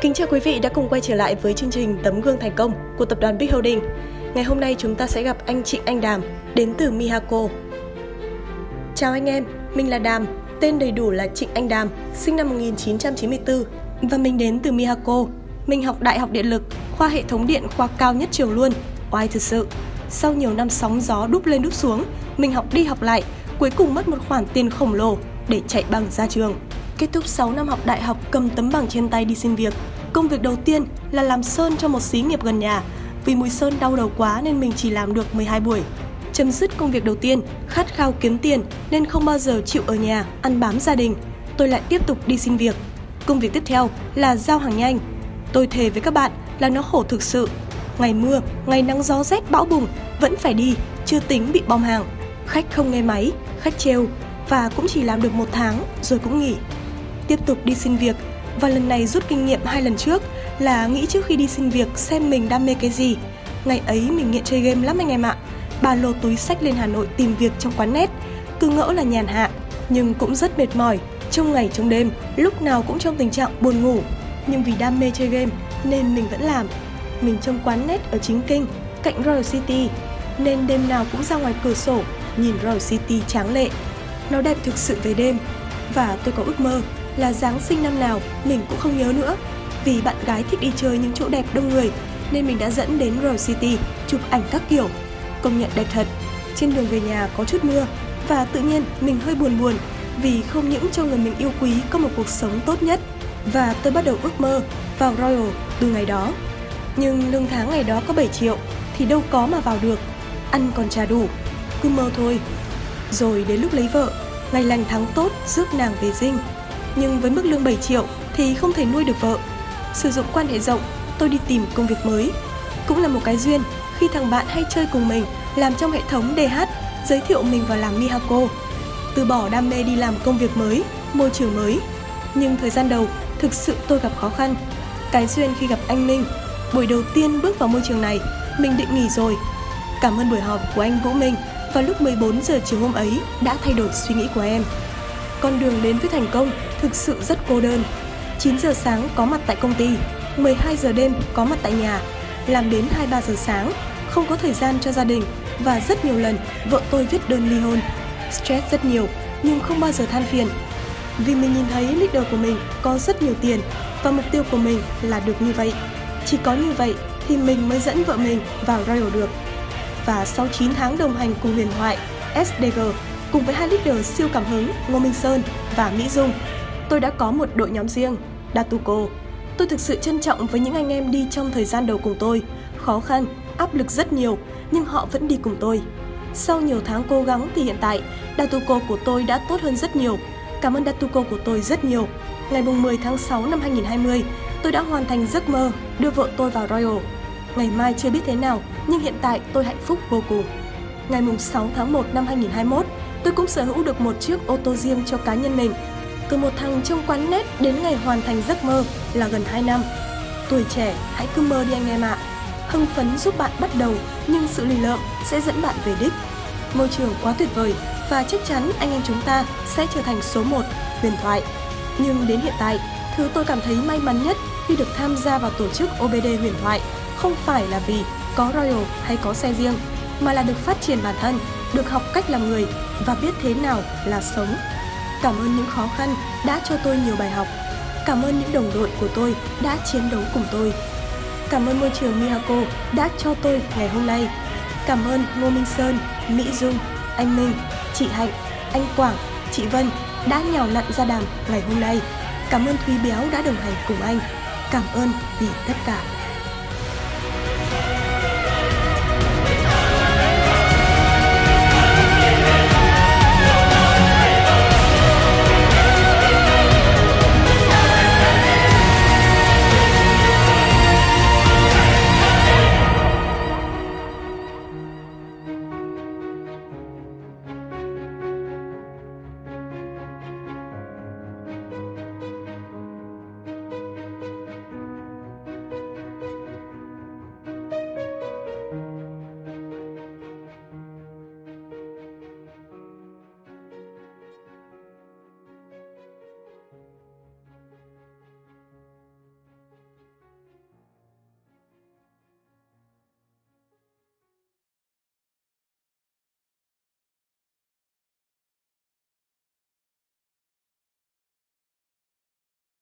Kính chào quý vị đã cùng quay trở lại với chương trình Tấm gương thành công của tập đoàn Big Holding. Ngày hôm nay chúng ta sẽ gặp anh Trịnh Anh Đàm đến từ Mihako. Chào anh em, mình là Đàm, tên đầy đủ là Trịnh Anh Đàm, sinh năm 1994 và mình đến từ Mihako. Mình học Đại học Điện lực, khoa hệ thống điện khoa cao nhất trường luôn. Oai thực sự. Sau nhiều năm sóng gió đúp lên đúp xuống, mình học đi học lại, cuối cùng mất một khoản tiền khổng lồ để chạy bằng ra trường. Kết thúc 6 năm học đại học cầm tấm bằng trên tay đi xin việc. Công việc đầu tiên là làm sơn cho một xí nghiệp gần nhà. Vì mùi sơn đau đầu quá nên mình chỉ làm được 12 buổi. Chấm dứt công việc đầu tiên, khát khao kiếm tiền nên không bao giờ chịu ở nhà, ăn bám gia đình. Tôi lại tiếp tục đi xin việc. Công việc tiếp theo là giao hàng nhanh. Tôi thề với các bạn là nó khổ thực sự. Ngày mưa, ngày nắng gió rét bão bùng vẫn phải đi, chưa tính bị bom hàng. Khách không nghe máy, khách treo và cũng chỉ làm được một tháng rồi cũng nghỉ tiếp tục đi xin việc và lần này rút kinh nghiệm hai lần trước là nghĩ trước khi đi xin việc xem mình đam mê cái gì. Ngày ấy mình nghiện chơi game lắm anh em ạ. Ba lô túi sách lên Hà Nội tìm việc trong quán nét, cứ ngỡ là nhàn hạ, nhưng cũng rất mệt mỏi, trong ngày trong đêm, lúc nào cũng trong tình trạng buồn ngủ. Nhưng vì đam mê chơi game nên mình vẫn làm. Mình trong quán nét ở chính kinh, cạnh Royal City, nên đêm nào cũng ra ngoài cửa sổ nhìn Royal City tráng lệ. Nó đẹp thực sự về đêm và tôi có ước mơ là Giáng sinh năm nào mình cũng không nhớ nữa. Vì bạn gái thích đi chơi những chỗ đẹp đông người nên mình đã dẫn đến Royal City chụp ảnh các kiểu. Công nhận đẹp thật. Trên đường về nhà có chút mưa và tự nhiên mình hơi buồn buồn vì không những cho người mình yêu quý có một cuộc sống tốt nhất và tôi bắt đầu ước mơ vào Royal từ ngày đó. Nhưng lương tháng ngày đó có 7 triệu thì đâu có mà vào được, ăn còn trả đủ, cứ mơ thôi. Rồi đến lúc lấy vợ, ngày lành tháng tốt rước nàng về dinh nhưng với mức lương 7 triệu thì không thể nuôi được vợ. Sử dụng quan hệ rộng, tôi đi tìm công việc mới. Cũng là một cái duyên khi thằng bạn hay chơi cùng mình làm trong hệ thống DH giới thiệu mình vào làm Mihako. Từ bỏ đam mê đi làm công việc mới, môi trường mới. Nhưng thời gian đầu, thực sự tôi gặp khó khăn. Cái duyên khi gặp anh Minh, buổi đầu tiên bước vào môi trường này, mình định nghỉ rồi. Cảm ơn buổi họp của anh Vũ Minh vào lúc 14 giờ chiều hôm ấy đã thay đổi suy nghĩ của em. Con đường đến với thành công thực sự rất cô đơn. 9 giờ sáng có mặt tại công ty, 12 giờ đêm có mặt tại nhà, làm đến 2-3 giờ sáng, không có thời gian cho gia đình và rất nhiều lần vợ tôi viết đơn ly hôn. Stress rất nhiều nhưng không bao giờ than phiền. Vì mình nhìn thấy leader của mình có rất nhiều tiền và mục tiêu của mình là được như vậy. Chỉ có như vậy thì mình mới dẫn vợ mình vào Royal được. Và sau 9 tháng đồng hành cùng huyền thoại, SDG cùng với hai leader siêu cảm hứng Ngô Minh Sơn và Mỹ Dung tôi đã có một đội nhóm riêng, Datuko. Tôi thực sự trân trọng với những anh em đi trong thời gian đầu cùng tôi. Khó khăn, áp lực rất nhiều, nhưng họ vẫn đi cùng tôi. Sau nhiều tháng cố gắng thì hiện tại, Datuko của tôi đã tốt hơn rất nhiều. Cảm ơn Datuko của tôi rất nhiều. Ngày 10 tháng 6 năm 2020, tôi đã hoàn thành giấc mơ đưa vợ tôi vào Royal. Ngày mai chưa biết thế nào, nhưng hiện tại tôi hạnh phúc vô cùng. Ngày 6 tháng 1 năm 2021, tôi cũng sở hữu được một chiếc ô tô riêng cho cá nhân mình từ một thằng trong quán nét đến ngày hoàn thành giấc mơ là gần 2 năm. Tuổi trẻ, hãy cứ mơ đi anh em ạ. Hưng phấn giúp bạn bắt đầu, nhưng sự lì lợm sẽ dẫn bạn về đích. Môi trường quá tuyệt vời và chắc chắn anh em chúng ta sẽ trở thành số 1 huyền thoại. Nhưng đến hiện tại, thứ tôi cảm thấy may mắn nhất khi được tham gia vào tổ chức OBD huyền thoại không phải là vì có Royal hay có xe riêng, mà là được phát triển bản thân, được học cách làm người và biết thế nào là sống Cảm ơn những khó khăn đã cho tôi nhiều bài học. Cảm ơn những đồng đội của tôi đã chiến đấu cùng tôi. Cảm ơn môi trường Miyako đã cho tôi ngày hôm nay. Cảm ơn Ngô Minh Sơn, Mỹ Dung, anh Minh, chị Hạnh, anh Quảng, chị Vân đã nhào nặn ra đàm ngày hôm nay. Cảm ơn Thúy Béo đã đồng hành cùng anh. Cảm ơn vì tất cả.